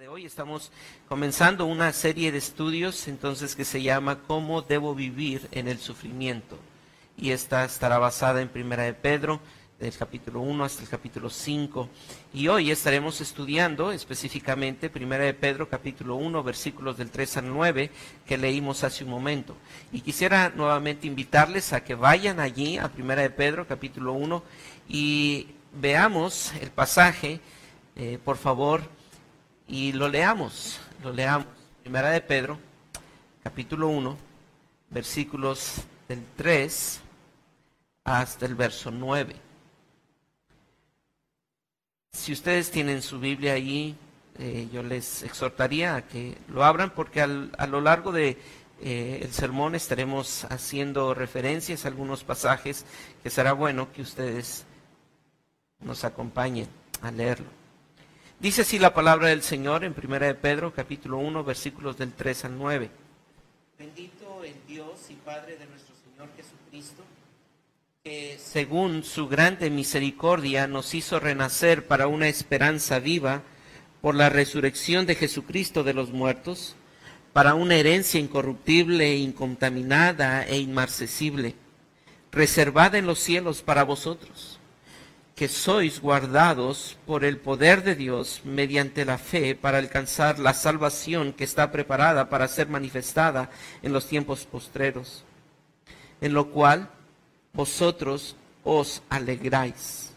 de hoy estamos comenzando una serie de estudios entonces que se llama ¿Cómo debo vivir en el sufrimiento? Y esta estará basada en Primera de Pedro, del capítulo 1 hasta el capítulo 5. Y hoy estaremos estudiando específicamente Primera de Pedro, capítulo 1, versículos del 3 al 9, que leímos hace un momento. Y quisiera nuevamente invitarles a que vayan allí a Primera de Pedro, capítulo 1, y veamos el pasaje, eh, por favor y lo leamos, lo leamos. Primera de Pedro, capítulo 1, versículos del 3 hasta el verso 9. Si ustedes tienen su Biblia allí, eh, yo les exhortaría a que lo abran porque a lo largo de eh, el sermón estaremos haciendo referencias a algunos pasajes que será bueno que ustedes nos acompañen a leerlo. Dice así la palabra del Señor en 1 de Pedro, capítulo 1, versículos del 3 al 9. Bendito el Dios y Padre de nuestro Señor Jesucristo, que según su grande misericordia nos hizo renacer para una esperanza viva por la resurrección de Jesucristo de los muertos, para una herencia incorruptible, incontaminada e inmarcesible, reservada en los cielos para vosotros que sois guardados por el poder de Dios mediante la fe para alcanzar la salvación que está preparada para ser manifestada en los tiempos postreros, en lo cual vosotros os alegráis.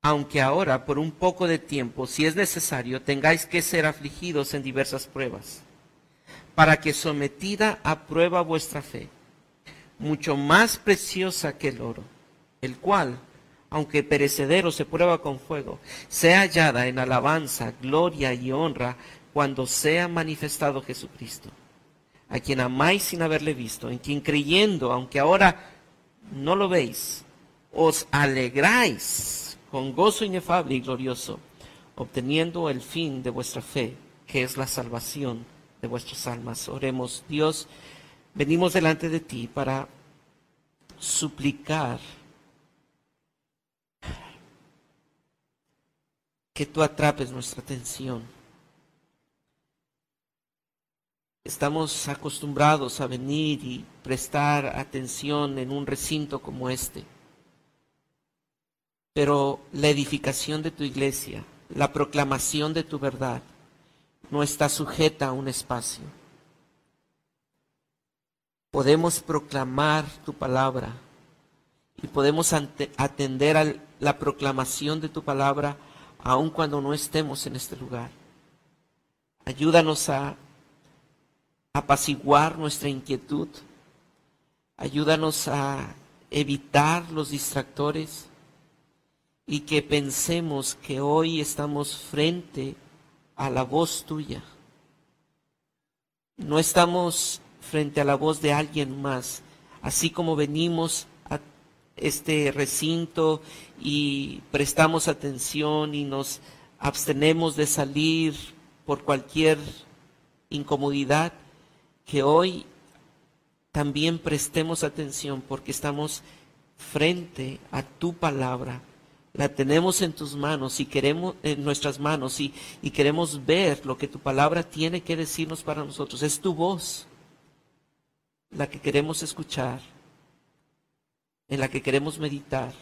Aunque ahora, por un poco de tiempo, si es necesario, tengáis que ser afligidos en diversas pruebas, para que sometida a prueba vuestra fe, mucho más preciosa que el oro, el cual, aunque perecedero se prueba con fuego, sea hallada en alabanza, gloria y honra cuando sea manifestado Jesucristo, a quien amáis sin haberle visto, en quien creyendo, aunque ahora no lo veis, os alegráis con gozo inefable y glorioso, obteniendo el fin de vuestra fe, que es la salvación de vuestras almas. Oremos, Dios, venimos delante de ti para suplicar que tú atrapes nuestra atención. Estamos acostumbrados a venir y prestar atención en un recinto como este. Pero la edificación de tu iglesia, la proclamación de tu verdad, no está sujeta a un espacio. Podemos proclamar tu palabra y podemos atender a la proclamación de tu palabra aun cuando no estemos en este lugar. Ayúdanos a apaciguar nuestra inquietud. Ayúdanos a evitar los distractores y que pensemos que hoy estamos frente a la voz tuya. No estamos frente a la voz de alguien más, así como venimos este recinto y prestamos atención y nos abstenemos de salir por cualquier incomodidad, que hoy también prestemos atención porque estamos frente a tu palabra. La tenemos en tus manos y queremos en nuestras manos y, y queremos ver lo que tu palabra tiene que decirnos para nosotros. Es tu voz la que queremos escuchar en la que queremos meditar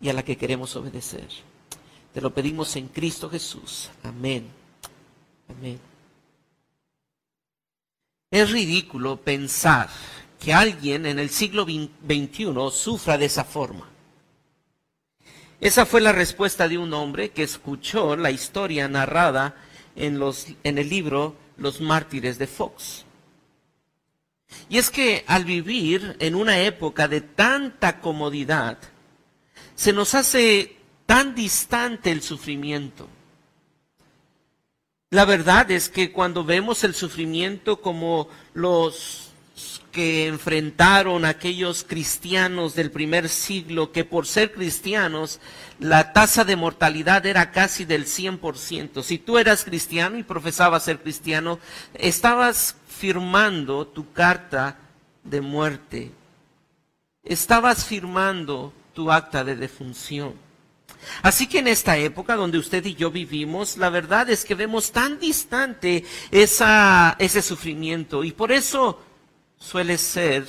y a la que queremos obedecer. Te lo pedimos en Cristo Jesús. Amén. Amén. Es ridículo pensar que alguien en el siglo XXI sufra de esa forma. Esa fue la respuesta de un hombre que escuchó la historia narrada en, los, en el libro Los mártires de Fox. Y es que al vivir en una época de tanta comodidad, se nos hace tan distante el sufrimiento. La verdad es que cuando vemos el sufrimiento como los que enfrentaron aquellos cristianos del primer siglo, que por ser cristianos la tasa de mortalidad era casi del 100%. Si tú eras cristiano y profesabas ser cristiano, estabas firmando tu carta de muerte. Estabas firmando tu acta de defunción. Así que en esta época donde usted y yo vivimos, la verdad es que vemos tan distante esa, ese sufrimiento y por eso suele ser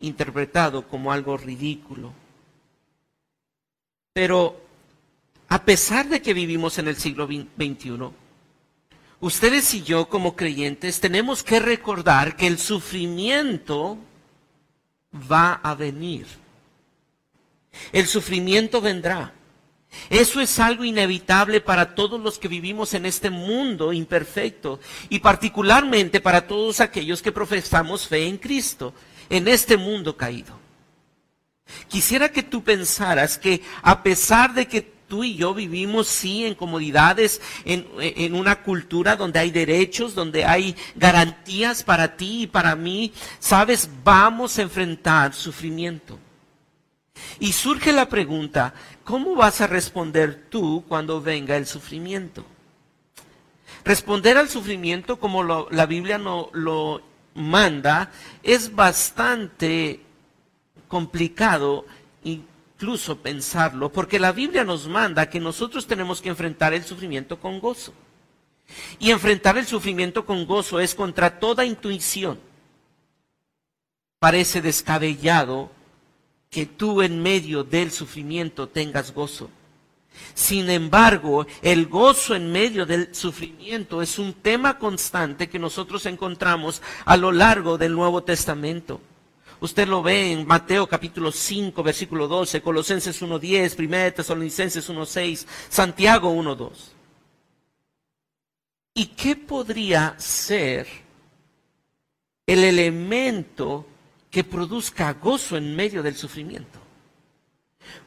interpretado como algo ridículo. Pero a pesar de que vivimos en el siglo XXI, ustedes y yo como creyentes tenemos que recordar que el sufrimiento va a venir. El sufrimiento vendrá. Eso es algo inevitable para todos los que vivimos en este mundo imperfecto y particularmente para todos aquellos que profesamos fe en Cristo, en este mundo caído. Quisiera que tú pensaras que a pesar de que tú y yo vivimos, sí, en comodidades, en, en, una cultura donde hay derechos, donde hay garantías para ti y para mí, sabes, vamos a enfrentar sufrimiento. Y surge la pregunta, ¿cómo vas a responder tú cuando venga el sufrimiento? Responder al sufrimiento como la Biblia no, lo manda es bastante complicado incluso pensarlo, porque la Biblia nos manda que nosotros tenemos que enfrentar el sufrimiento con gozo. Y enfrentar el sufrimiento con gozo es contra toda intuición. Parece descabellado que tú en medio del sufrimiento tengas gozo. Sin embargo, el gozo en medio del sufrimiento es un tema constante que nosotros encontramos a lo largo del Nuevo Testamento. Usted lo ve en Mateo capítulo 5, versículo 12, Colosenses 1.10, 1 Tesalonicenses 1.6, Santiago 1.2. ¿Y qué podría ser el elemento que produzca gozo en medio del sufrimiento.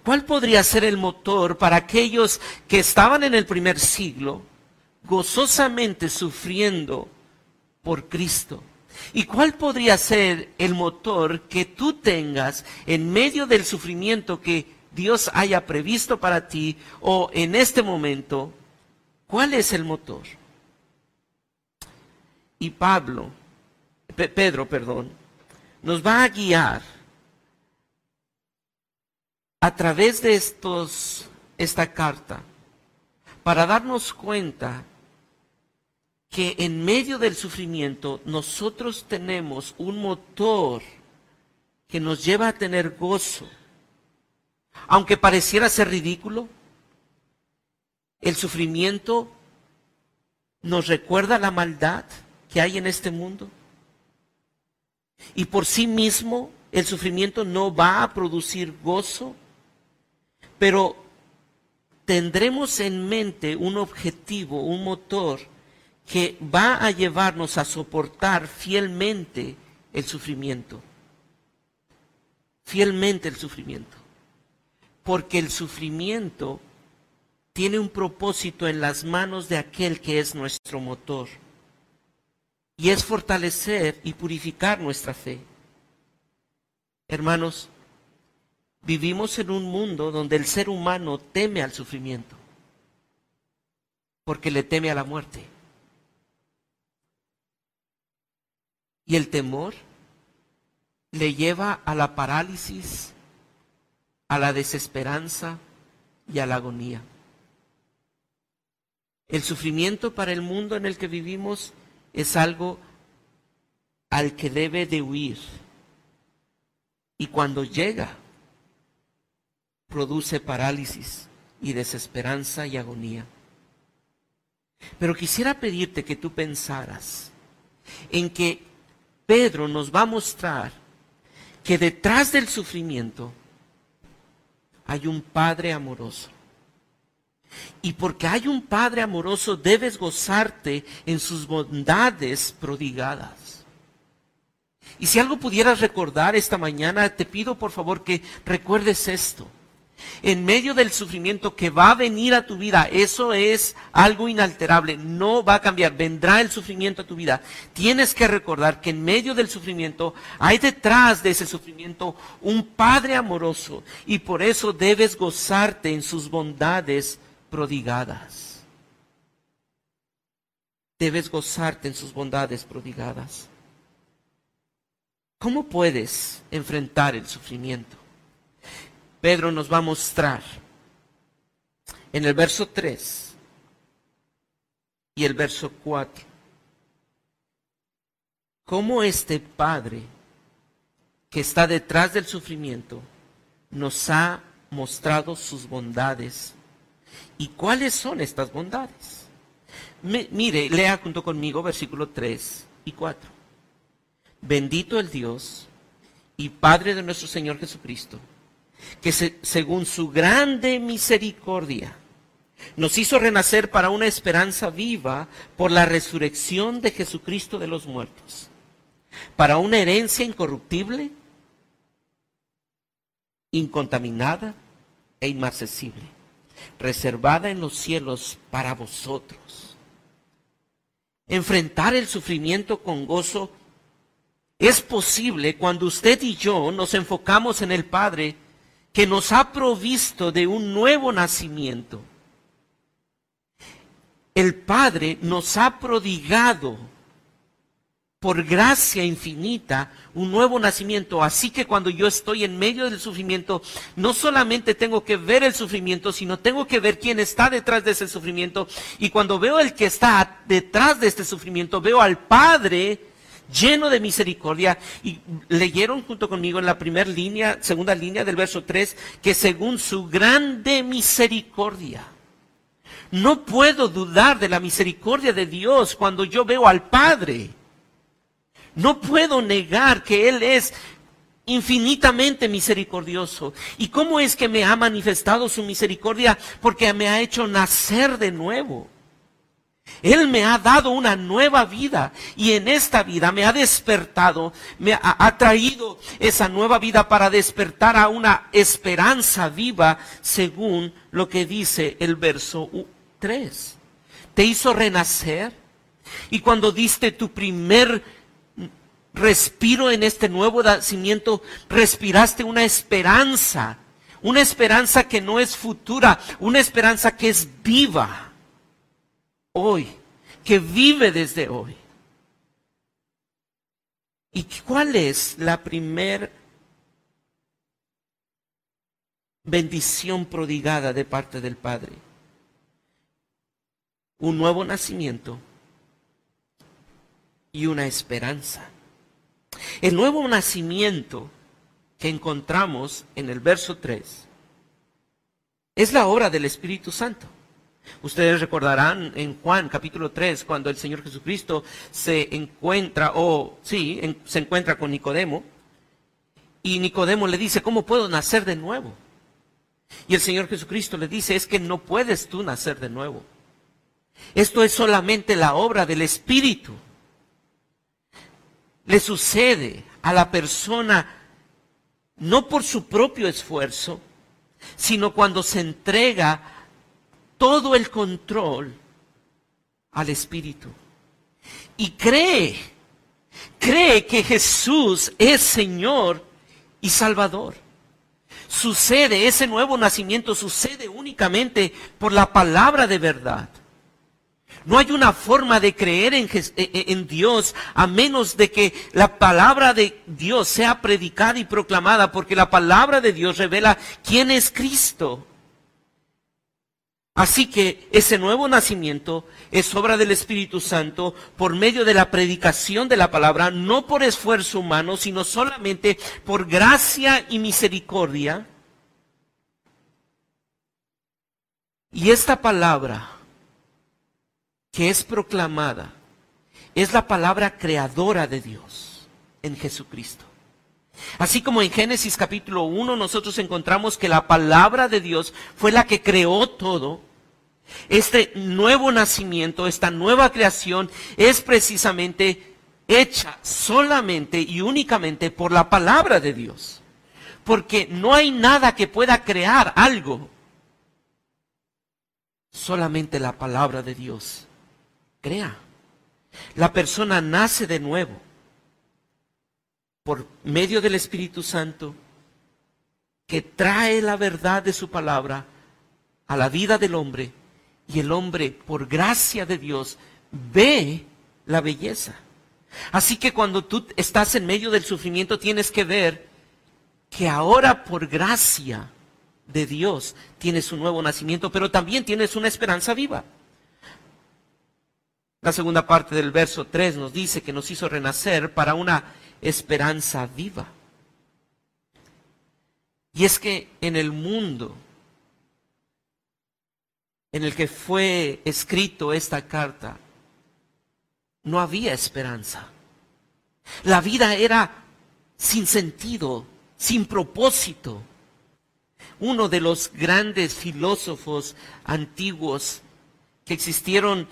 ¿Cuál podría ser el motor para aquellos que estaban en el primer siglo gozosamente sufriendo por Cristo? ¿Y cuál podría ser el motor que tú tengas en medio del sufrimiento que Dios haya previsto para ti o en este momento? ¿Cuál es el motor? Y Pablo, Pedro, perdón, nos va a guiar a través de estos, esta carta para darnos cuenta que en medio del sufrimiento nosotros tenemos un motor que nos lleva a tener gozo. Aunque pareciera ser ridículo, el sufrimiento nos recuerda la maldad que hay en este mundo. Y por sí mismo el sufrimiento no va a producir gozo, pero tendremos en mente un objetivo, un motor que va a llevarnos a soportar fielmente el sufrimiento. Fielmente el sufrimiento. Porque el sufrimiento tiene un propósito en las manos de aquel que es nuestro motor y es fortalecer y purificar nuestra fe. Hermanos, vivimos en un mundo donde el ser humano teme al sufrimiento, porque le teme a la muerte. Y el temor le lleva a la parálisis, a la desesperanza y a la agonía. El sufrimiento para el mundo en el que vivimos es algo al que debe de huir. Y cuando llega, produce parálisis y desesperanza y agonía. Pero quisiera pedirte que tú pensaras en que Pedro nos va a mostrar que detrás del sufrimiento hay un Padre amoroso y porque hay un Padre amoroso, debes gozarte en sus bondades prodigadas. Y si algo pudieras recordar esta mañana, te pido por favor que recuerdes esto. En medio del sufrimiento que va a venir a tu vida, eso es algo inalterable, no va a cambiar, vendrá el sufrimiento a tu vida. Tienes que recordar que en medio del sufrimiento hay detrás de ese sufrimiento un Padre amoroso y por eso debes gozarte en sus bondades prodigadas. Debes gozarte en sus bondades prodigadas. ¿Cómo puedes enfrentar el sufrimiento? Pedro nos va a mostrar en el verso 3 y el verso 4, cómo este Padre que está detrás del sufrimiento nos ha mostrado sus bondades. ¿Y cuáles son estas bondades? mire, lea junto conmigo versículo 3 y 4. Bendito el Dios y Padre de nuestro Señor Jesucristo, que según su grande misericordia nos hizo renacer para una esperanza viva por la resurrección de Jesucristo de los muertos, para una herencia incorruptible, incontaminada e inmarcesible, reservada en los cielos para vosotros. Enfrentar el sufrimiento con gozo es posible cuando usted y yo nos enfocamos en el Padre que nos ha provisto de un nuevo nacimiento. El Padre nos ha prodigado por gracia infinita un nuevo nacimiento. Así que cuando yo estoy en medio del sufrimiento, no solamente tengo que ver el sufrimiento, sino tengo que ver quién está detrás de ese sufrimiento. Y cuando veo el que está detrás de este sufrimiento, veo al Padre lleno de misericordia. Y leyeron junto conmigo en la primera línea, segunda línea del verso 3, que según su grande misericordia. No puedo dudar de la misericordia de Dios cuando yo veo al Padre. No puedo negar que Él es infinitamente misericordioso. ¿Y cómo es que me ha manifestado su misericordia? Porque me ha hecho nacer de nuevo. Él me ha dado una nueva vida y en esta vida me ha despertado, me ha, traído esa nueva vida para despertar a una esperanza viva según lo que dice el verso 3. Te hizo renacer y cuando diste tu primer respiro en este nuevo nacimiento, respiraste una esperanza, una esperanza que no es futura, una esperanza que es viva hoy, que vive desde hoy. ¿Y cuál es la primer bendición prodigada de parte del Padre? Un nuevo nacimiento y una esperanza. El nuevo nacimiento que encontramos en el verso 3 es la obra del Espíritu Santo. Ustedes recordarán en Juan capítulo 3 cuando el Señor Jesucristo se encuentra, o sí, se encuentra con Nicodemo, y Nicodemo le dice, ¿cómo puedo nacer de nuevo? Y el Señor Jesucristo le dice, es que no puedes tú nacer de nuevo. Esto es solamente la obra del Espíritu le sucede a la persona no por su propio esfuerzo, sino cuando se entrega todo el control al Espíritu. Y cree, cree que Jesús es Señor y Salvador. Sucede, ese nuevo nacimiento sucede únicamente por la palabra de verdad. No hay una forma de creer en, e, e, en, Dios a menos de que la palabra de Dios sea predicada y proclamada, porque la palabra de Dios revela quién es Cristo. Así que ese nuevo nacimiento es obra del Espíritu Santo por medio de la predicación de la palabra, no por esfuerzo humano, sino solamente por gracia y misericordia. Y esta palabra que es proclamada es la palabra creadora de Dios en Jesucristo. Así como en Génesis capítulo 1 nosotros encontramos que la palabra de Dios fue la que creó todo, este nuevo nacimiento, esta nueva creación es precisamente hecha solamente y únicamente por la palabra de Dios. Porque no hay nada que pueda crear algo. Solamente la palabra de Dios crea. La persona nace de nuevo por medio del Espíritu Santo que trae la verdad de su palabra a la vida del hombre y el hombre, por gracia de Dios, ve la belleza. Así que cuando tú estás en medio del sufrimiento tienes que ver que ahora por gracia de Dios, tienes un nuevo nacimiento, pero también tienes una esperanza viva. La segunda parte del verso 3 nos dice que nos hizo renacer para una esperanza viva. Y es que en el mundo en el que fue escrito esta carta, no había esperanza. La vida era sin sentido, sin propósito. Uno de los grandes filósofos antiguos que existieron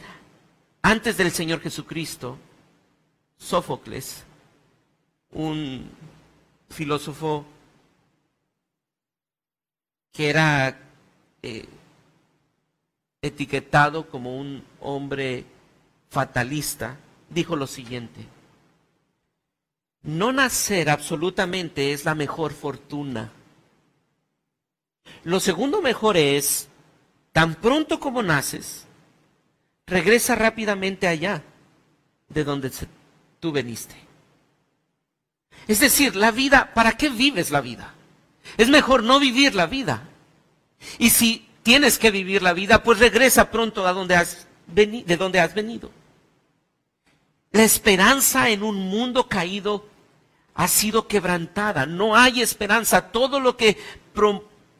antes del Señor Jesucristo, Sófocles, un filósofo que era eh, etiquetado como un hombre fatalista, dijo lo siguiente, no nacer absolutamente es la mejor fortuna. Lo segundo mejor es, tan pronto como naces, regresa rápidamente allá de donde tú veniste. Es decir, la vida, ¿para qué vives la vida? Es mejor no vivir la vida. Y si tienes que vivir la vida, pues regresa pronto a donde has de donde has venido. La esperanza en un mundo caído ha sido quebrantada. No hay esperanza. Todo lo que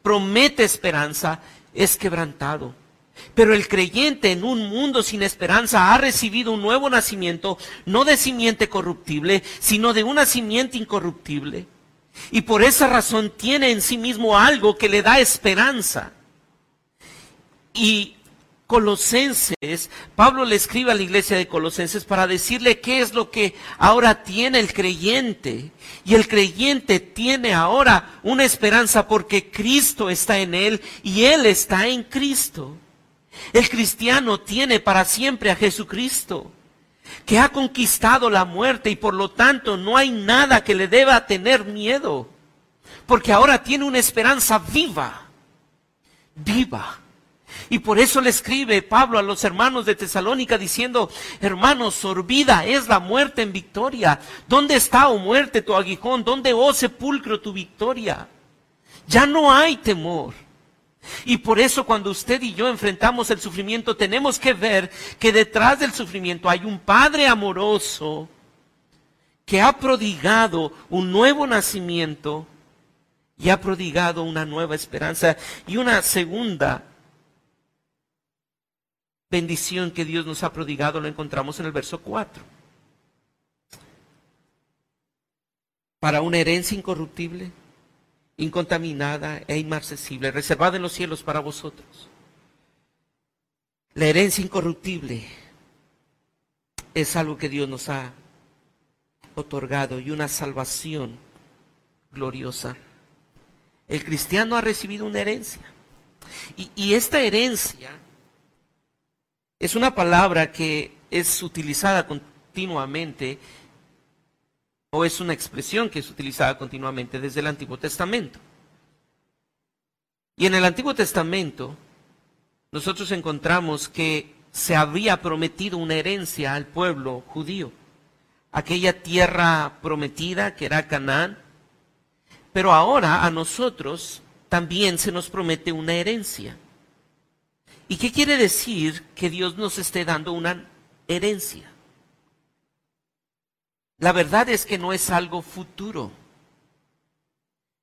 promete esperanza es quebrantado. Pero el creyente en un mundo sin esperanza ha recibido un nuevo nacimiento, no de simiente corruptible, sino de una simiente incorruptible. Y por esa razón tiene en sí mismo algo que le da esperanza. Y Colosenses, Pablo le escribe a la iglesia de Colosenses para decirle qué es lo que ahora tiene el creyente. Y el creyente tiene ahora una esperanza porque Cristo está en él y él está en Cristo. El cristiano tiene para siempre a Jesucristo, que ha conquistado la muerte y por lo tanto no hay nada que le deba tener miedo, porque ahora tiene una esperanza viva, viva y por eso le escribe Pablo a los hermanos de Tesalónica diciendo, hermanos, sorbida es la muerte en victoria. ¿Dónde está, oh muerte, tu aguijón? ¿Dónde, oh sepulcro, tu victoria? Ya no hay temor. Y por eso cuando usted y yo enfrentamos el sufrimiento, tenemos que ver que detrás del sufrimiento hay un Padre amoroso que ha prodigado un nuevo nacimiento y ha prodigado una nueva esperanza y una segunda bendición que Dios nos ha prodigado lo encontramos en el verso 4. Para una herencia incorruptible, incontaminada e inmarcesible, reservada en los cielos para vosotros. La herencia incorruptible es algo que Dios nos ha otorgado y una salvación gloriosa. El cristiano ha recibido una herencia. Y, y esta herencia es una palabra que es utilizada continuamente es una expresión que es utilizada continuamente desde el Antiguo Testamento. Y en el Antiguo Testamento nosotros encontramos que se había prometido una herencia al pueblo judío, aquella tierra prometida que era Canaán, pero ahora a nosotros también se nos promete una herencia. ¿Y qué quiere decir que Dios nos esté dando una herencia? La verdad es que no es algo futuro.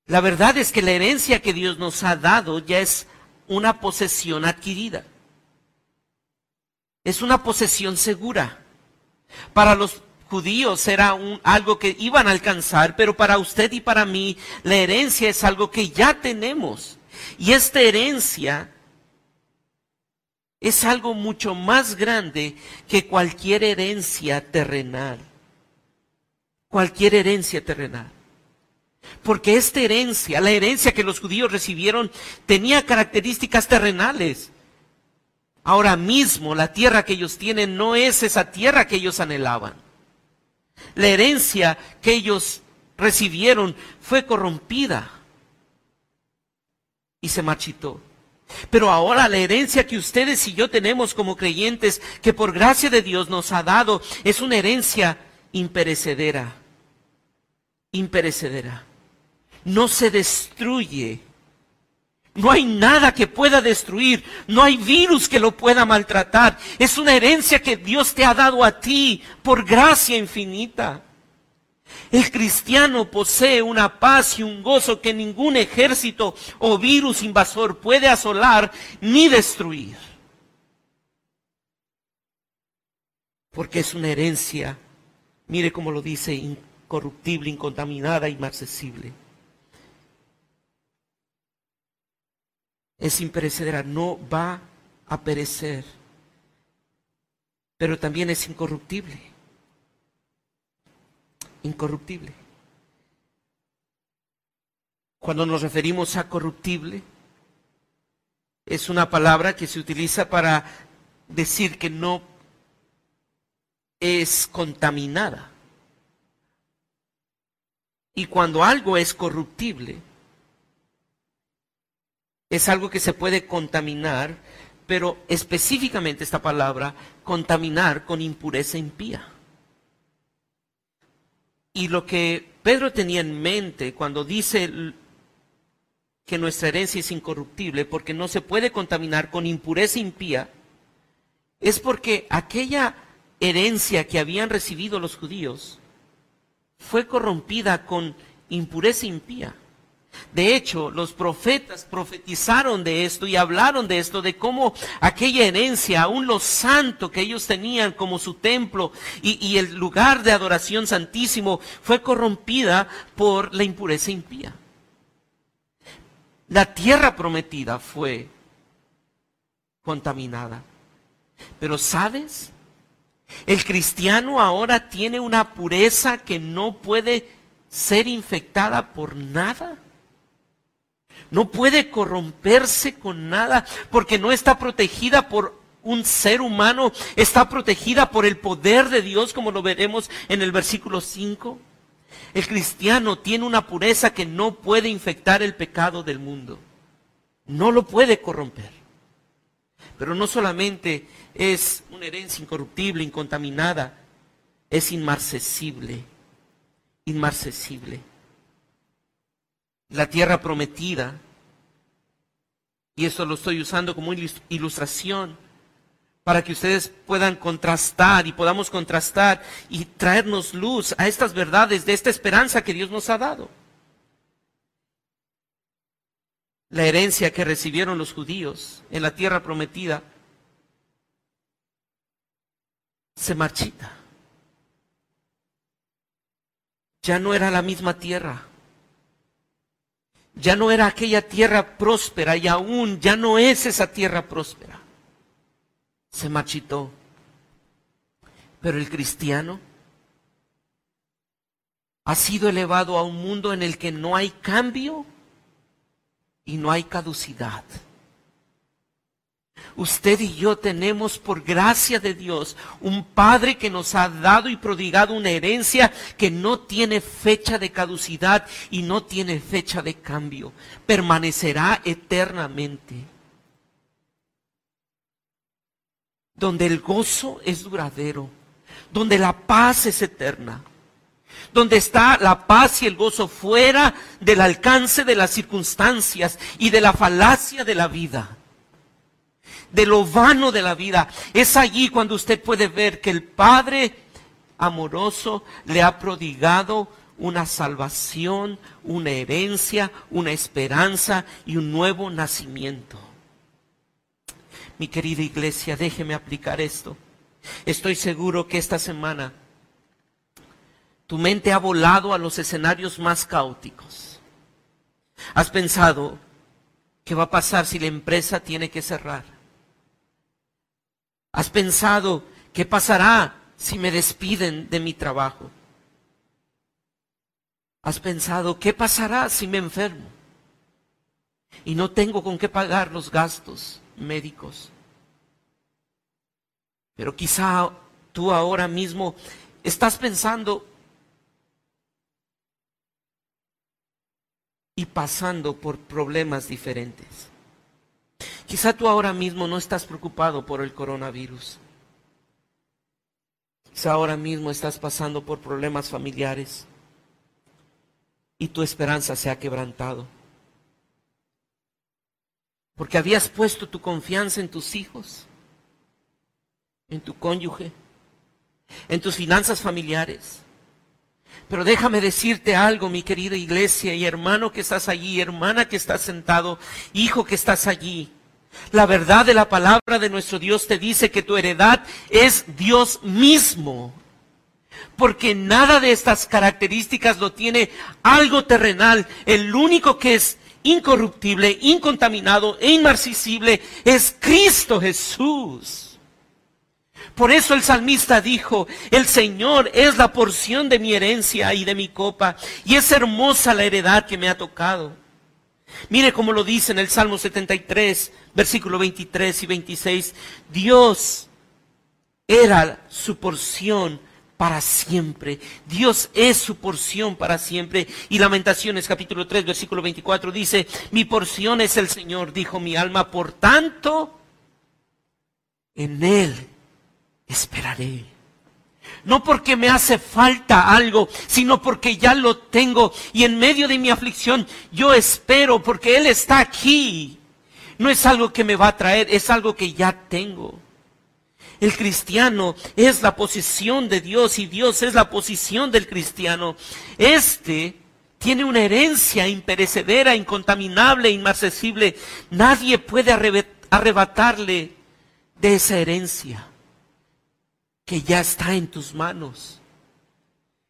La verdad es que la herencia que Dios nos ha dado ya es una posesión adquirida. Es una posesión segura. Para los judíos era un, algo que iban a alcanzar, pero para usted y para mí la herencia es algo que ya tenemos. Y esta herencia es algo mucho más grande que cualquier herencia terrenal. Cualquier herencia terrenal. Porque esta herencia, la herencia que los judíos recibieron, tenía características terrenales. Ahora mismo la tierra que ellos tienen no es esa tierra que ellos anhelaban. La herencia que ellos recibieron fue corrompida y se marchitó. Pero ahora la herencia que ustedes y yo tenemos como creyentes, que por gracia de Dios nos ha dado, es una herencia imperecedera. Imperecedera. No se destruye. No hay nada que pueda destruir, no hay virus que lo pueda maltratar. Es una herencia que Dios te ha dado a ti por gracia infinita. El cristiano posee una paz y un gozo que ningún ejército o virus invasor puede asolar ni destruir. Porque es una herencia, mire cómo lo dice, incorruptible, incontaminada, inmarcesible. es imperecedera, no va a perecer, pero también es incorruptible. Incorruptible. Cuando nos referimos a corruptible, es una palabra que se utiliza para decir que no es contaminada. Y cuando algo es corruptible, es algo que se puede contaminar, pero específicamente esta palabra, contaminar con impureza impía. Y lo que Pedro tenía en mente cuando dice que nuestra herencia es incorruptible, porque no se puede contaminar con impureza impía, es porque aquella herencia que habían recibido los judíos fue corrompida con impureza impía. De hecho, los profetas profetizaron de esto y hablaron de esto, de cómo aquella herencia, aún lo santo que ellos tenían como su templo y, el lugar de adoración santísimo, fue corrompida por la impureza impía. La tierra prometida fue contaminada. Pero ¿sabes? El cristiano ahora tiene una pureza que no puede ser infectada por nada. No puede corromperse con nada porque no está protegida por un ser humano, está protegida por el poder de Dios, como lo veremos en el versículo 5. El cristiano tiene una pureza que no puede infectar el pecado del mundo. No lo puede corromper. Pero no solamente es una herencia incorruptible, incontaminada, es inmarcesible. Inmarcesible la tierra prometida. Y esto lo estoy usando como ilustración para que ustedes puedan contrastar y podamos contrastar y traernos luz a estas verdades de esta esperanza que Dios nos ha dado. La herencia que recibieron los judíos en la tierra prometida se marchita. Ya no era la misma tierra ya no era aquella tierra próspera y aún ya no es esa tierra próspera. Se marchitó. Pero el cristiano ha sido elevado a un mundo en el que no hay cambio y no hay caducidad. Usted y yo tenemos por gracia de Dios un Padre que nos ha dado y prodigado una herencia que no tiene fecha de caducidad y no tiene fecha de cambio. Permanecerá eternamente. Donde el gozo es duradero, donde la paz es eterna donde está la paz y el gozo fuera del alcance de las circunstancias y de la falacia de la vida de lo vano de la vida. Es allí cuando usted puede ver que el Padre amoroso le ha prodigado una salvación, una herencia, una esperanza y un nuevo nacimiento. Mi querida iglesia, déjeme aplicar esto. Estoy seguro que esta semana tu mente ha volado a los escenarios más caóticos. Has pensado, ¿qué va a pasar si la empresa tiene que cerrar? ¿Has pensado qué pasará si me despiden de mi trabajo? ¿Has pensado qué pasará si me enfermo y no tengo con qué pagar los gastos médicos? Pero quizá tú ahora mismo estás pensando y pasando por problemas diferentes. Quizá tú ahora mismo no estás preocupado por el coronavirus. Quizá ahora mismo estás pasando por problemas familiares y tu esperanza se ha quebrantado. porque habías puesto tu confianza en tus hijos, en tu cónyuge, en tus finanzas familiares. Pero déjame decirte algo, mi querida iglesia y hermano que estás allí, hermana que estás sentado, hijo que estás allí. La verdad de la palabra de nuestro Dios te dice que tu heredad es Dios mismo. Porque nada de estas características lo tiene algo terrenal. El único que es incorruptible, incontaminado e inmarcisible es Cristo Jesús. Por eso el salmista dijo, el Señor es la porción de mi herencia y de mi copa, y es hermosa la heredad que me ha tocado. Mire cómo lo dice en el Salmo 73, versículo 23 y 26. Dios era su porción para siempre. Dios es su porción para siempre. Y Lamentaciones capítulo 3, versículo 24 dice, mi porción es el Señor, dijo mi alma, por tanto, en Él esperaré. No porque me hace falta algo, sino porque ya lo tengo. Y en medio de mi aflicción yo espero porque Él está aquí. No es algo que me va a traer, es algo que ya tengo. El cristiano es la posición de Dios y Dios es la posición del cristiano. Este tiene una herencia imperecedera, incontaminable, inmarcesible. Nadie puede arrebatarle de esa herencia que ya está en tus manos.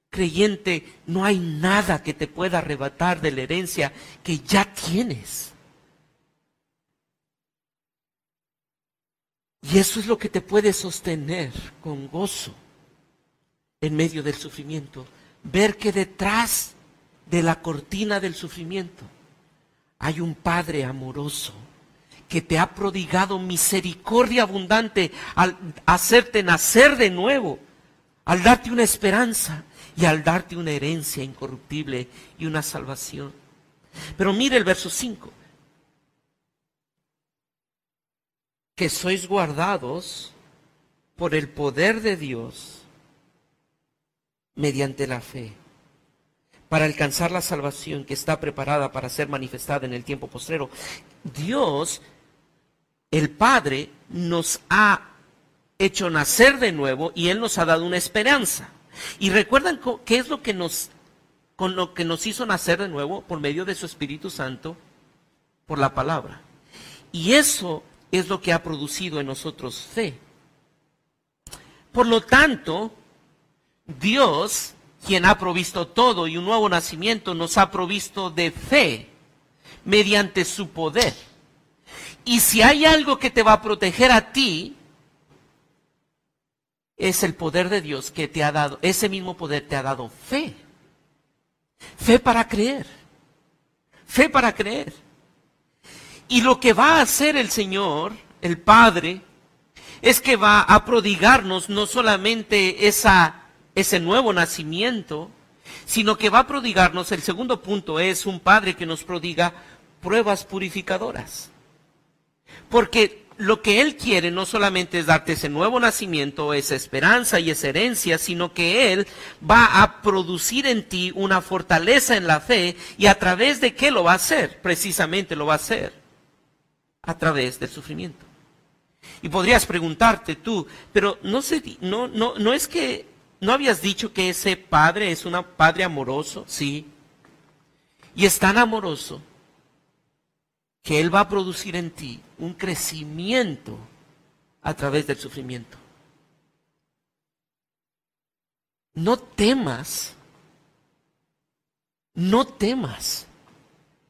Creyente, no hay nada que te pueda arrebatar de la herencia que ya tienes. Y eso es lo que te puede sostener con gozo en medio del sufrimiento. Ver que detrás de la cortina del sufrimiento hay un Padre amoroso que te ha prodigado misericordia abundante al hacerte nacer de nuevo, al darte una esperanza y al darte una herencia incorruptible y una salvación. Pero mire el verso 5. Que sois guardados por el poder de Dios mediante la fe para alcanzar la salvación que está preparada para ser manifestada en el tiempo postrero. Dios el Padre nos ha hecho nacer de nuevo y Él nos ha dado una esperanza. Y recuerdan qué es lo que nos, con lo que nos hizo nacer de nuevo por medio de su Espíritu Santo, por la palabra. Y eso es lo que ha producido en nosotros fe. Por lo tanto, Dios, quien ha provisto todo y un nuevo nacimiento, nos ha provisto de fe mediante su poder. Y si hay algo que te va a proteger a ti, es el poder de Dios que te ha dado, ese mismo poder te ha dado fe. Fe para creer. Fe para creer. Y lo que va a hacer el Señor, el Padre, es que va a prodigarnos no solamente esa, ese nuevo nacimiento, sino que va a prodigarnos, el segundo punto es un Padre que nos prodiga pruebas purificadoras. Porque lo que Él quiere no solamente es darte ese nuevo nacimiento, esa esperanza y esa herencia, sino que Él va a producir en ti una fortaleza en la fe y a través de qué lo va a hacer, precisamente lo va a hacer, a través del sufrimiento. Y podrías preguntarte tú, pero no, no, no, no es que, ¿no habías dicho que ese padre es un padre amoroso? Sí. Y es tan amoroso que Él va a producir en ti un crecimiento a través del sufrimiento. No temas, no temas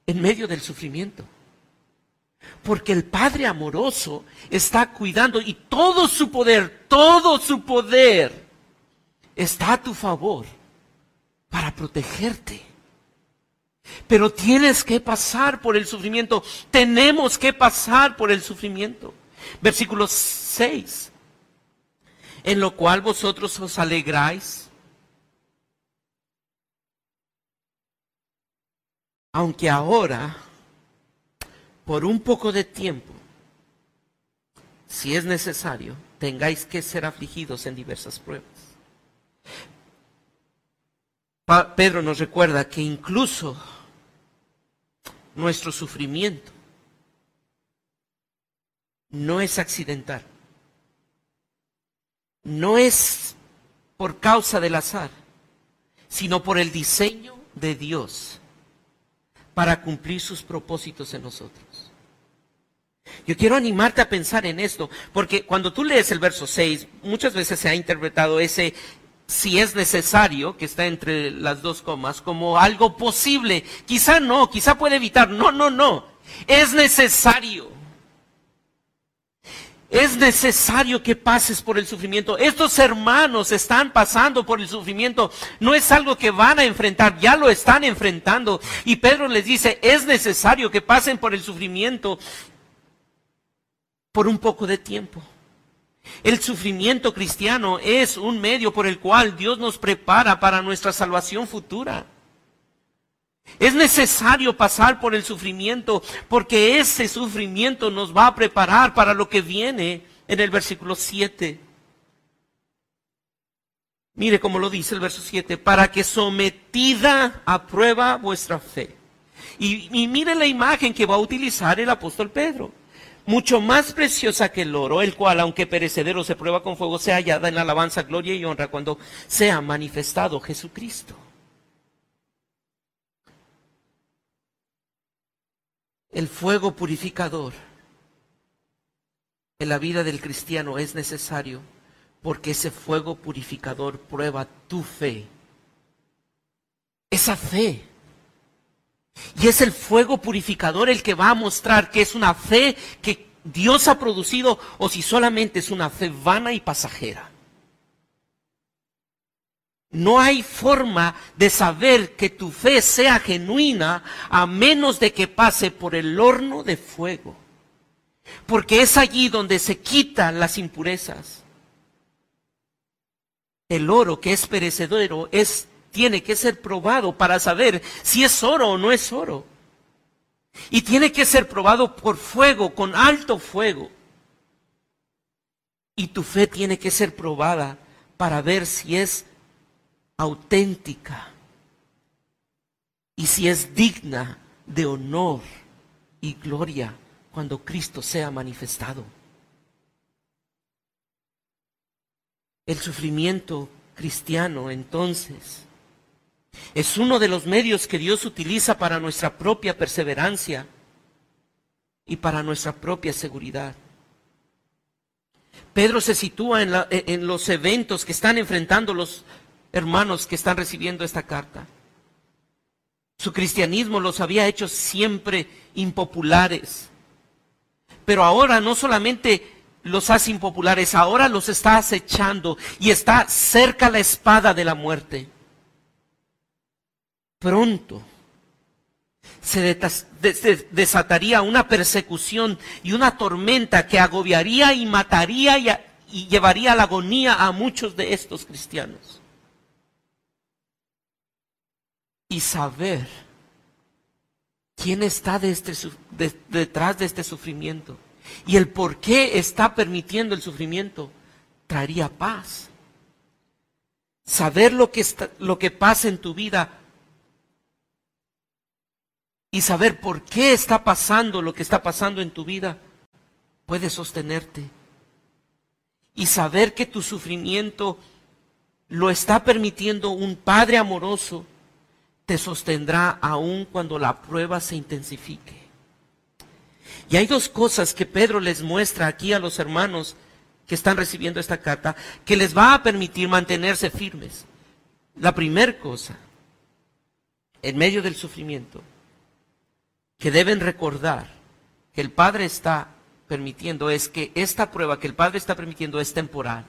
en medio del sufrimiento. Porque el Padre amoroso está cuidando y todo su poder, todo su poder está a tu favor para protegerte. Pero tienes que pasar por el sufrimiento. Tenemos que pasar por el sufrimiento. Versículo 6. En lo cual vosotros os alegráis. Aunque ahora, por un poco de tiempo, si es necesario, tengáis que ser afligidos en diversas pruebas. Pedro nos recuerda que incluso nuestro sufrimiento no es accidental. No es por causa del azar, sino por el diseño de Dios para cumplir sus propósitos en nosotros. Yo quiero animarte a pensar en esto, porque cuando tú lees el verso 6, muchas veces se ha interpretado ese si es necesario, que está entre las dos comas, como algo posible. Quizá no, quizá puede evitar. No, no, no. Es necesario. Es necesario que pases por el sufrimiento. Estos hermanos están pasando por el sufrimiento. No es algo que van a enfrentar, ya lo están enfrentando. Y Pedro les dice, es necesario que pasen por el sufrimiento por un poco de tiempo. El sufrimiento cristiano es un medio por el cual Dios nos prepara para nuestra salvación futura. Es necesario pasar por el sufrimiento porque ese sufrimiento nos va a preparar para lo que viene en el versículo 7. Mire cómo lo dice el verso 7, para que sometida a prueba vuestra fe. Y, y mire la imagen que va a utilizar el apóstol Pedro. Mucho más preciosa que el oro, el cual, aunque perecedero, se prueba con fuego, sea hallada en alabanza, gloria y honra cuando sea manifestado Jesucristo. El fuego purificador en la vida del cristiano es necesario porque ese fuego purificador prueba tu fe. Esa fe. Y es el fuego purificador el que va a mostrar que es una fe que Dios ha producido o si solamente es una fe vana y pasajera. No hay forma de saber que tu fe sea genuina a menos de que pase por el horno de fuego. Porque es allí donde se quitan las impurezas. El oro que es perecedero es, tiene que ser probado para saber si es oro o no es oro. Y tiene que ser probado por fuego, con alto fuego. Y tu fe tiene que ser probada para ver si es auténtica y si es digna de honor y gloria cuando Cristo sea manifestado. El sufrimiento cristiano entonces es uno de los medios que Dios utiliza para nuestra propia perseverancia y para nuestra propia seguridad. Pedro se sitúa en, en los eventos que están enfrentando los, hermanos que están recibiendo esta carta. Su cristianismo los había hecho siempre impopulares. Pero ahora no solamente los hace impopulares, ahora los está acechando y está cerca la espada de la muerte. Pronto se desataría una persecución y una tormenta que agobiaría y mataría y, llevaría la agonía a muchos de estos cristianos y saber quién está este detrás de este sufrimiento y el por qué está permitiendo el sufrimiento, traería paz. Saber lo que pasa en tu vida y saber por qué está pasando lo que está pasando en tu vida puede sostenerte. Y saber que tu sufrimiento lo está permitiendo un Padre amoroso te sostendrá aún cuando la prueba se intensifique. Y hay dos cosas que Pedro les muestra aquí a los hermanos que están recibiendo esta carta que les va a permitir mantenerse firmes. La primera cosa, en medio del sufrimiento, que deben recordar que el Padre está permitiendo es que esta prueba que el Padre está permitiendo es temporal.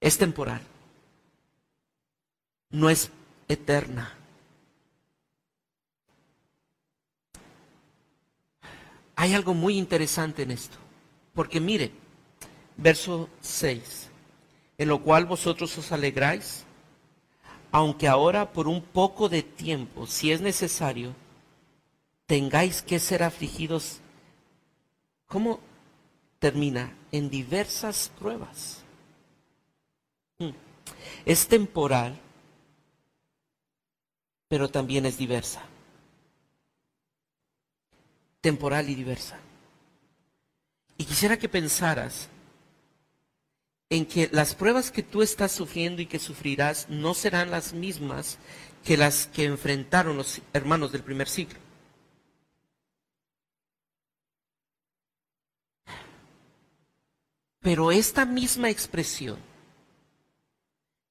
Es temporal. No es eterna. Hay algo muy interesante en esto. Porque mire, verso 6, en lo cual vosotros os alegráis, aunque ahora por un poco de tiempo, si es necesario, tengáis que ser afligidos. ¿Cómo termina? En diversas pruebas. Hmm. Es temporal, pero también es diversa temporal y diversa. Y quisiera que pensaras en que las pruebas que tú estás sufriendo y que sufrirás no serán las mismas que las que enfrentaron los hermanos del primer siglo. Pero esta misma expresión,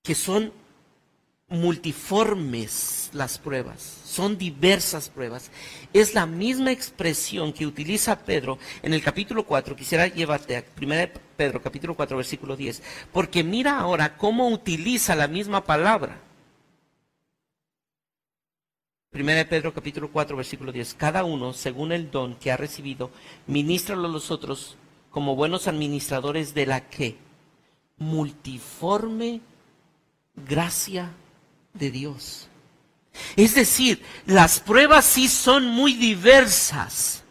que son multiformes las pruebas, son diversas pruebas, es la misma expresión que utiliza Pedro en el capítulo 4, quisiera llevarte a 1 Pedro capítulo 4 versículo 10, porque mira ahora cómo utiliza la misma palabra. 1 Pedro capítulo 4 versículo 10, cada uno según el don que ha recibido, ministralo a los otros como buenos administradores de la que multiforme gracia de Dios. Es decir, las pruebas sí son muy diversas.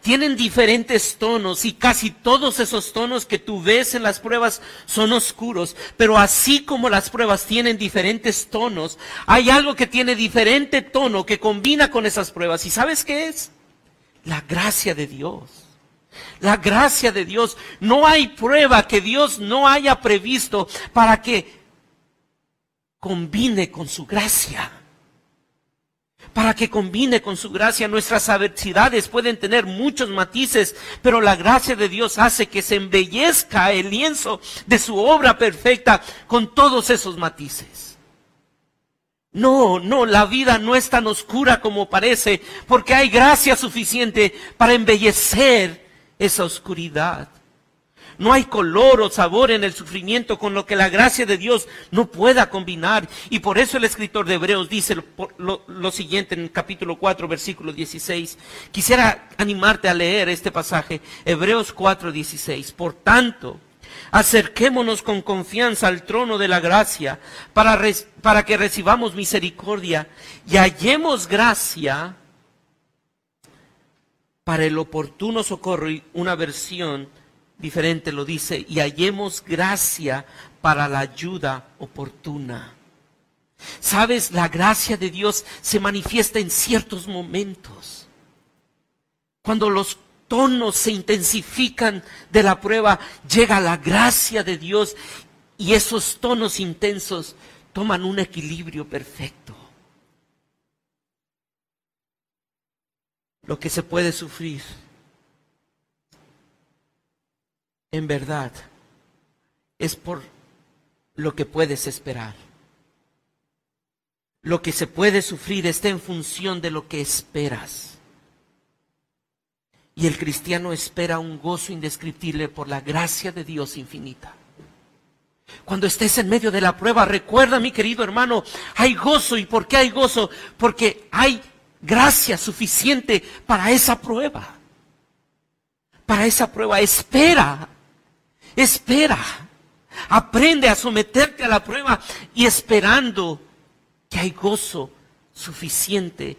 Tienen diferentes tonos y casi todos esos tonos que tú ves en las pruebas son oscuros. Pero así como las pruebas tienen diferentes tonos, hay algo que tiene diferente tono que combina con esas pruebas. ¿Y sabes qué es? La gracia de Dios. La gracia de Dios. No hay prueba que Dios no haya previsto para que combine con su gracia. Para que combine con su gracia. Nuestras adversidades pueden tener muchos matices, pero la gracia de Dios hace que se embellezca el lienzo de su obra perfecta con todos esos matices. No, no, la vida no es tan oscura como parece, porque hay gracia suficiente para embellecer esa oscuridad. No hay color o sabor en el sufrimiento con lo que la gracia de Dios no pueda combinar. Y por eso el escritor de Hebreos dice lo, siguiente en el capítulo 4, versículo 16. Quisiera animarte a leer este pasaje, Hebreos 4, 16. Por tanto, acerquémonos con confianza al trono de la gracia para, para que recibamos misericordia y hallemos gracia para el oportuno socorro y una versión diferente lo dice, y hallemos gracia para la ayuda oportuna. Sabes, la gracia de Dios se manifiesta en ciertos momentos. Cuando los tonos se intensifican de la prueba, llega la gracia de Dios y esos tonos intensos toman un equilibrio perfecto. Lo que se puede sufrir. En verdad, es por lo que puedes esperar. Lo que se puede sufrir está en función de lo que esperas. Y el cristiano espera un gozo indescriptible por la gracia de Dios infinita. Cuando estés en medio de la prueba, recuerda, mi querido hermano, hay gozo. ¿Y por qué hay gozo? Porque hay gracia suficiente para esa prueba. Para esa prueba. Espera. Espera. Aprende a someterte a la prueba y esperando que hay gozo suficiente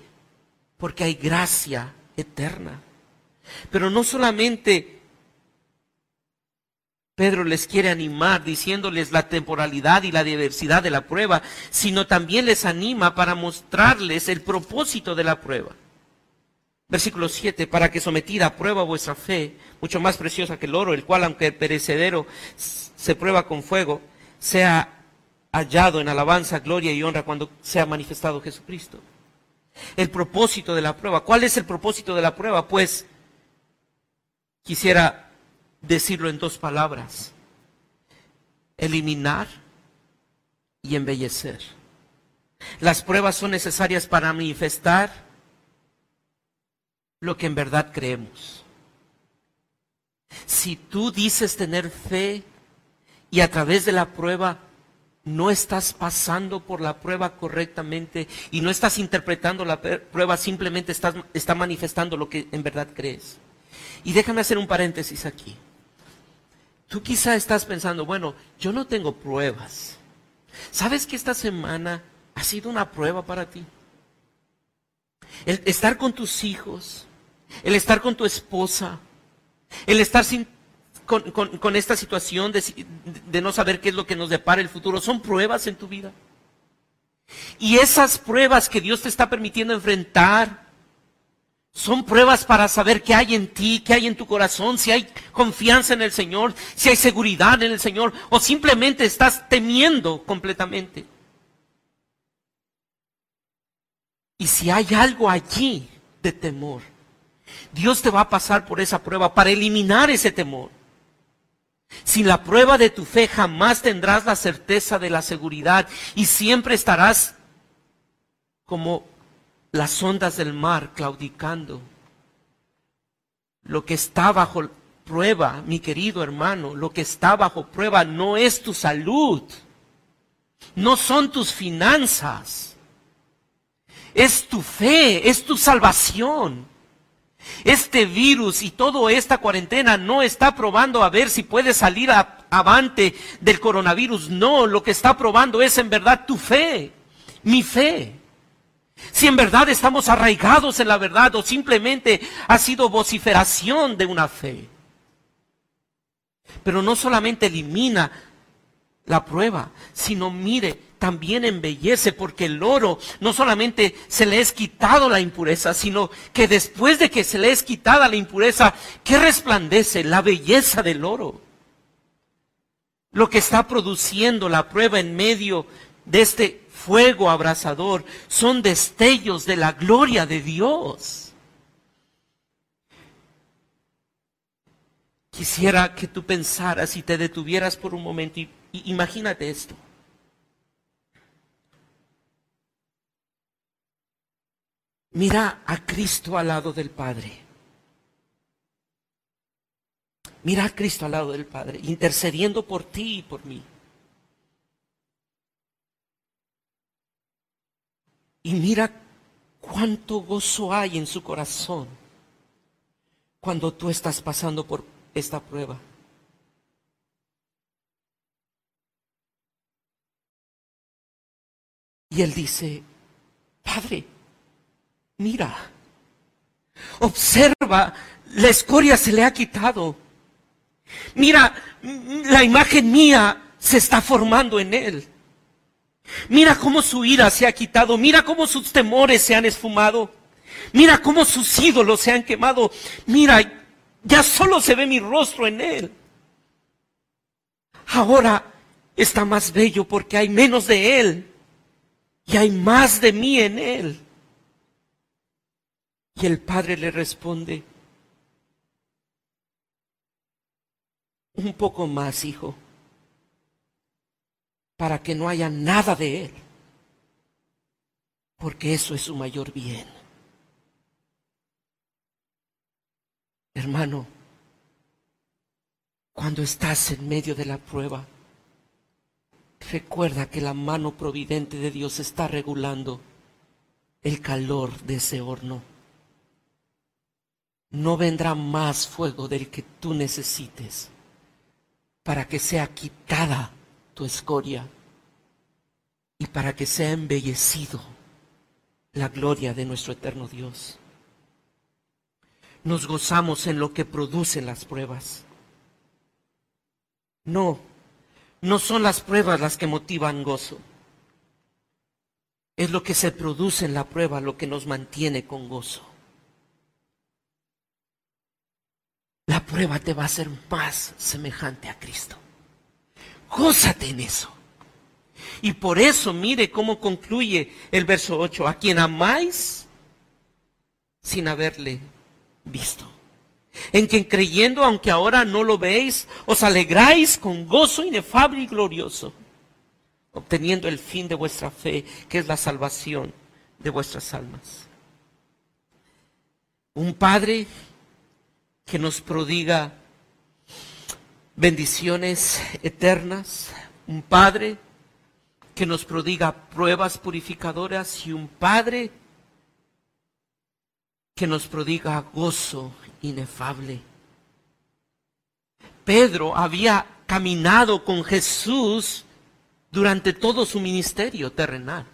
porque hay gracia eterna. Pero no solamente Pedro les quiere animar diciéndoles la temporalidad y la diversidad de la prueba, sino también les anima para mostrarles el propósito de la prueba. Versículo 7, para que sometida a prueba vuestra fe, mucho más preciosa que el oro, el cual aunque perecedero se prueba con fuego, sea hallado en alabanza, gloria y honra cuando sea manifestado Jesucristo. El propósito de la prueba. ¿Cuál es el propósito de la prueba? Pues quisiera decirlo en dos palabras. Eliminar y embellecer. Las pruebas son necesarias para manifestar lo que en verdad creemos. Si tú dices tener fe y a través de la prueba no estás pasando por la prueba correctamente y no estás interpretando la prueba, simplemente estás está manifestando lo que en verdad crees. Y déjame hacer un paréntesis aquí. Tú quizá estás pensando, bueno, yo no tengo pruebas. ¿Sabes que esta semana ha sido una prueba para ti? El estar con tus hijos, el estar con tu esposa, el estar sin, con, esta situación de, de no saber qué es lo que nos depara el futuro, son pruebas en tu vida. Y esas pruebas que Dios te está permitiendo enfrentar, Son pruebas para saber qué hay en ti, qué hay en tu corazón, si hay confianza en el Señor, si hay seguridad en el Señor o simplemente estás temiendo completamente. Y si hay algo allí de temor, Dios te va a pasar por esa prueba para eliminar ese temor. Sin la prueba de tu fe jamás tendrás la certeza de la seguridad y siempre estarás como las ondas del mar claudicando. Lo que está bajo prueba, mi querido hermano, lo que está bajo prueba no es tu salud, no son tus finanzas, es tu fe, es tu salvación. Este virus y toda esta cuarentena no está probando a ver si puedes salir avante del coronavirus. No, lo que está probando es en verdad tu fe, mi fe. Si en verdad estamos arraigados en la verdad o simplemente ha sido vociferación de una fe. Pero no solamente elimina la prueba, sino mire, también embellece, porque el oro no solamente se le es quitado la impureza, sino que después de que se le es quitada la impureza, ¿qué resplandece? La belleza del oro. Lo que está produciendo la prueba en medio de este fuego abrasador, son destellos de la gloria de Dios. Quisiera que tú pensaras y te detuvieras por un momento y, imagínate esto. Mira a Cristo al lado del Padre. Mira a Cristo al lado del Padre, intercediendo por ti y por mí. Y mira cuánto gozo hay en su corazón cuando tú estás pasando por esta prueba. Y él dice, Padre, mira, observa, la escoria se le ha quitado. Mira, la imagen mía se está formando en él. Mira cómo su ira se ha quitado, mira cómo sus temores se han esfumado, mira cómo sus ídolos se han quemado, mira, ya solo se ve mi rostro en él. Ahora está más bello porque hay menos de él y hay más de mí en él. Y el padre le responde, un poco más, hijo para que no haya nada de Él, porque eso es su mayor bien. Hermano, cuando estás en medio de la prueba, recuerda que la mano providente de Dios está regulando el calor de ese horno. No vendrá más fuego del que tú necesites para que sea quitada tu escoria y para que sea embellecido la gloria de nuestro eterno Dios. Nos gozamos en lo que producen las pruebas. No, no son las pruebas las que motivan gozo. Es lo que se produce en la prueba lo que nos mantiene con gozo. La prueba te va a hacer más semejante a Cristo. Gózate en eso. Y por eso mire cómo concluye el verso 8. A quien amáis sin haberle visto. En quien creyendo, aunque ahora no lo veis, os alegráis con gozo inefable y glorioso, obteniendo el fin de vuestra fe, que es la salvación de vuestras almas. Un Padre que nos prodiga bendiciones eternas, un Padre que nos prodiga pruebas purificadoras y un Padre que nos prodiga gozo inefable. Pedro había caminado con Jesús durante todo su ministerio terrenal.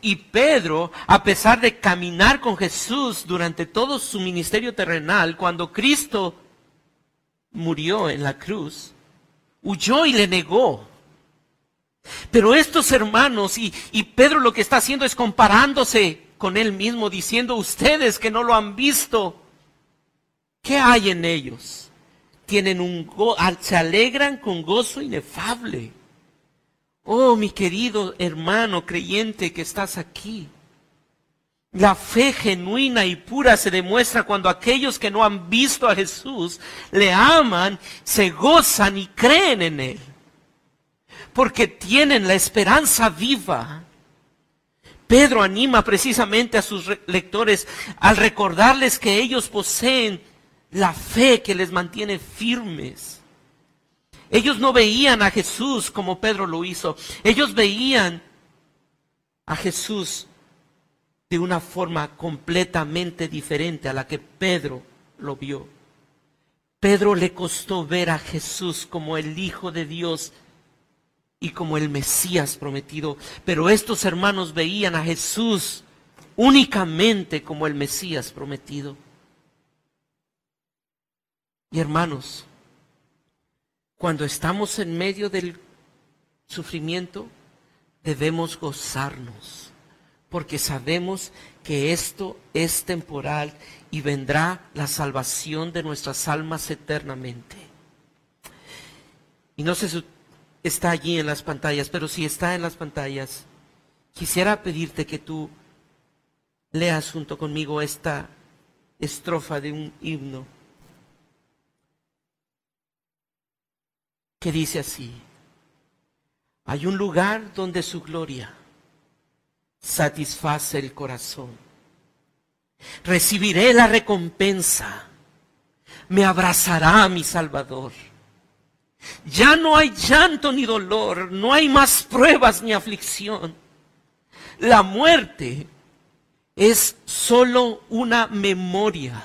Y Pedro, a pesar de caminar con Jesús durante todo su ministerio terrenal, cuando Cristo murió en la cruz, huyó y le negó. Pero estos hermanos y, Pedro lo que está haciendo es comparándose con él mismo diciendo, ustedes que no lo han visto, ¿qué hay en ellos? Tienen un se alegran con gozo inefable. Oh, mi querido hermano creyente que estás aquí. La fe genuina y pura se demuestra cuando aquellos que no han visto a Jesús le aman, se gozan y creen en Él. Porque tienen la esperanza viva. Pedro anima precisamente a sus lectores al recordarles que ellos poseen la fe que les mantiene firmes. Ellos no veían a Jesús como Pedro lo hizo. Ellos veían a Jesús de una forma completamente diferente a la que Pedro lo vio. Pedro le costó ver a Jesús como el Hijo de Dios y como el Mesías prometido, pero estos hermanos veían a Jesús únicamente como el Mesías prometido. Y hermanos, cuando estamos en medio del sufrimiento, debemos gozarnos porque sabemos que esto es temporal y vendrá la salvación de nuestras almas eternamente. Y no sé si está allí en las pantallas, pero si está en las pantallas, quisiera pedirte que tú leas junto conmigo esta estrofa de un himno que dice así, hay un lugar donde su gloria satisface el corazón. Recibiré la recompensa. Me abrazará mi Salvador. Ya no hay llanto ni dolor, no hay más pruebas ni aflicción. La muerte es solo una memoria,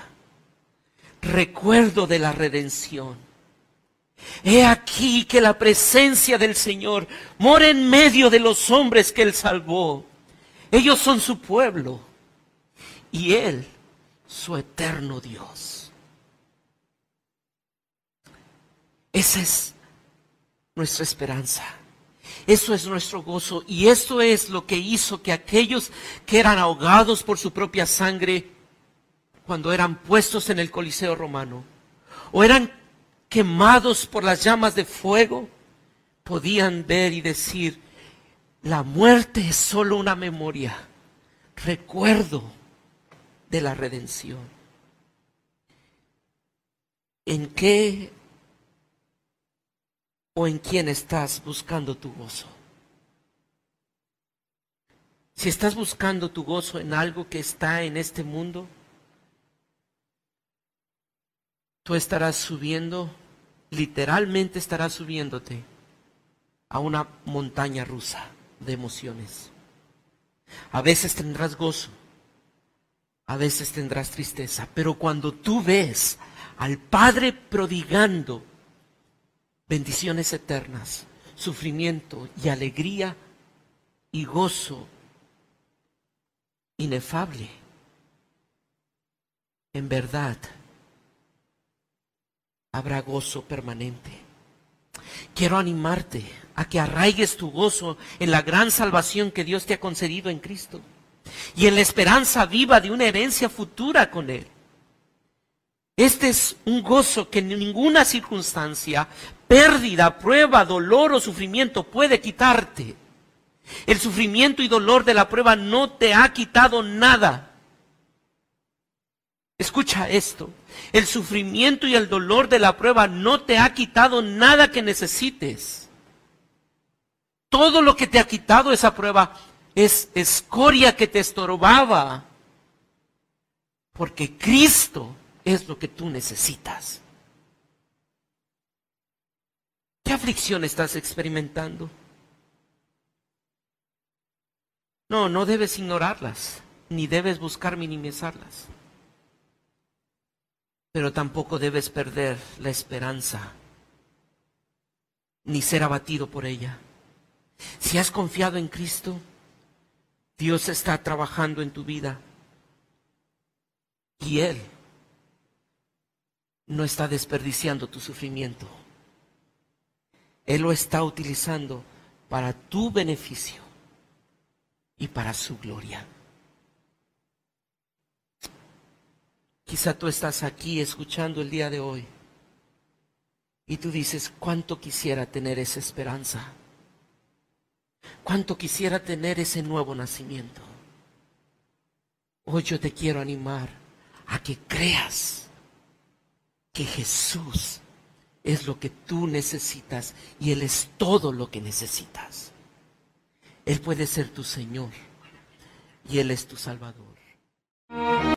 recuerdo de la redención. He aquí que la presencia del Señor mora en medio de los hombres que Él salvó. Ellos son su pueblo y Él su eterno Dios. Esa es nuestra esperanza. Eso es nuestro gozo. Y esto es lo que hizo que aquellos que eran ahogados por su propia sangre, cuando eran puestos en el Coliseo romano, o eran quemados por las llamas de fuego, podían ver y decir, la muerte es solo una memoria, recuerdo de la redención. ¿En qué o en quién estás buscando tu gozo? Si estás buscando tu gozo en algo que está en este mundo, tú estarás subiendo, literalmente estarás subiéndote a una montaña rusa de emociones. A veces tendrás gozo, a veces tendrás tristeza, pero cuando tú ves al Padre prodigando bendiciones eternas, sufrimiento y alegría y gozo inefable, en verdad habrá gozo permanente. Quiero animarte a que arraigues tu gozo en la gran salvación que Dios te ha concedido en Cristo y en la esperanza viva de una herencia futura con Él. Este es un gozo que en ninguna circunstancia, pérdida, prueba, dolor o sufrimiento puede quitarte. El sufrimiento y dolor de la prueba no te ha quitado nada. Escucha esto. El sufrimiento y el dolor de la prueba no te ha quitado nada que necesites. Todo lo que te ha quitado esa prueba es escoria que te estorbaba. Porque Cristo es lo que tú necesitas. ¿Qué aflicción estás experimentando? No, no debes ignorarlas, ni debes buscar minimizarlas pero tampoco debes perder la esperanza, ni ser abatido por ella. Si has confiado en Cristo, Dios está trabajando en tu vida y Él no está desperdiciando tu sufrimiento. Él lo está utilizando para tu beneficio y para su gloria. Quizá tú estás aquí escuchando el día de hoy y tú dices, ¿cuánto quisiera tener esa esperanza? ¿Cuánto quisiera tener ese nuevo nacimiento? Hoy yo te quiero animar a que creas que Jesús es lo que tú necesitas y Él es todo lo que necesitas. Él puede ser tu Señor y Él es tu Salvador.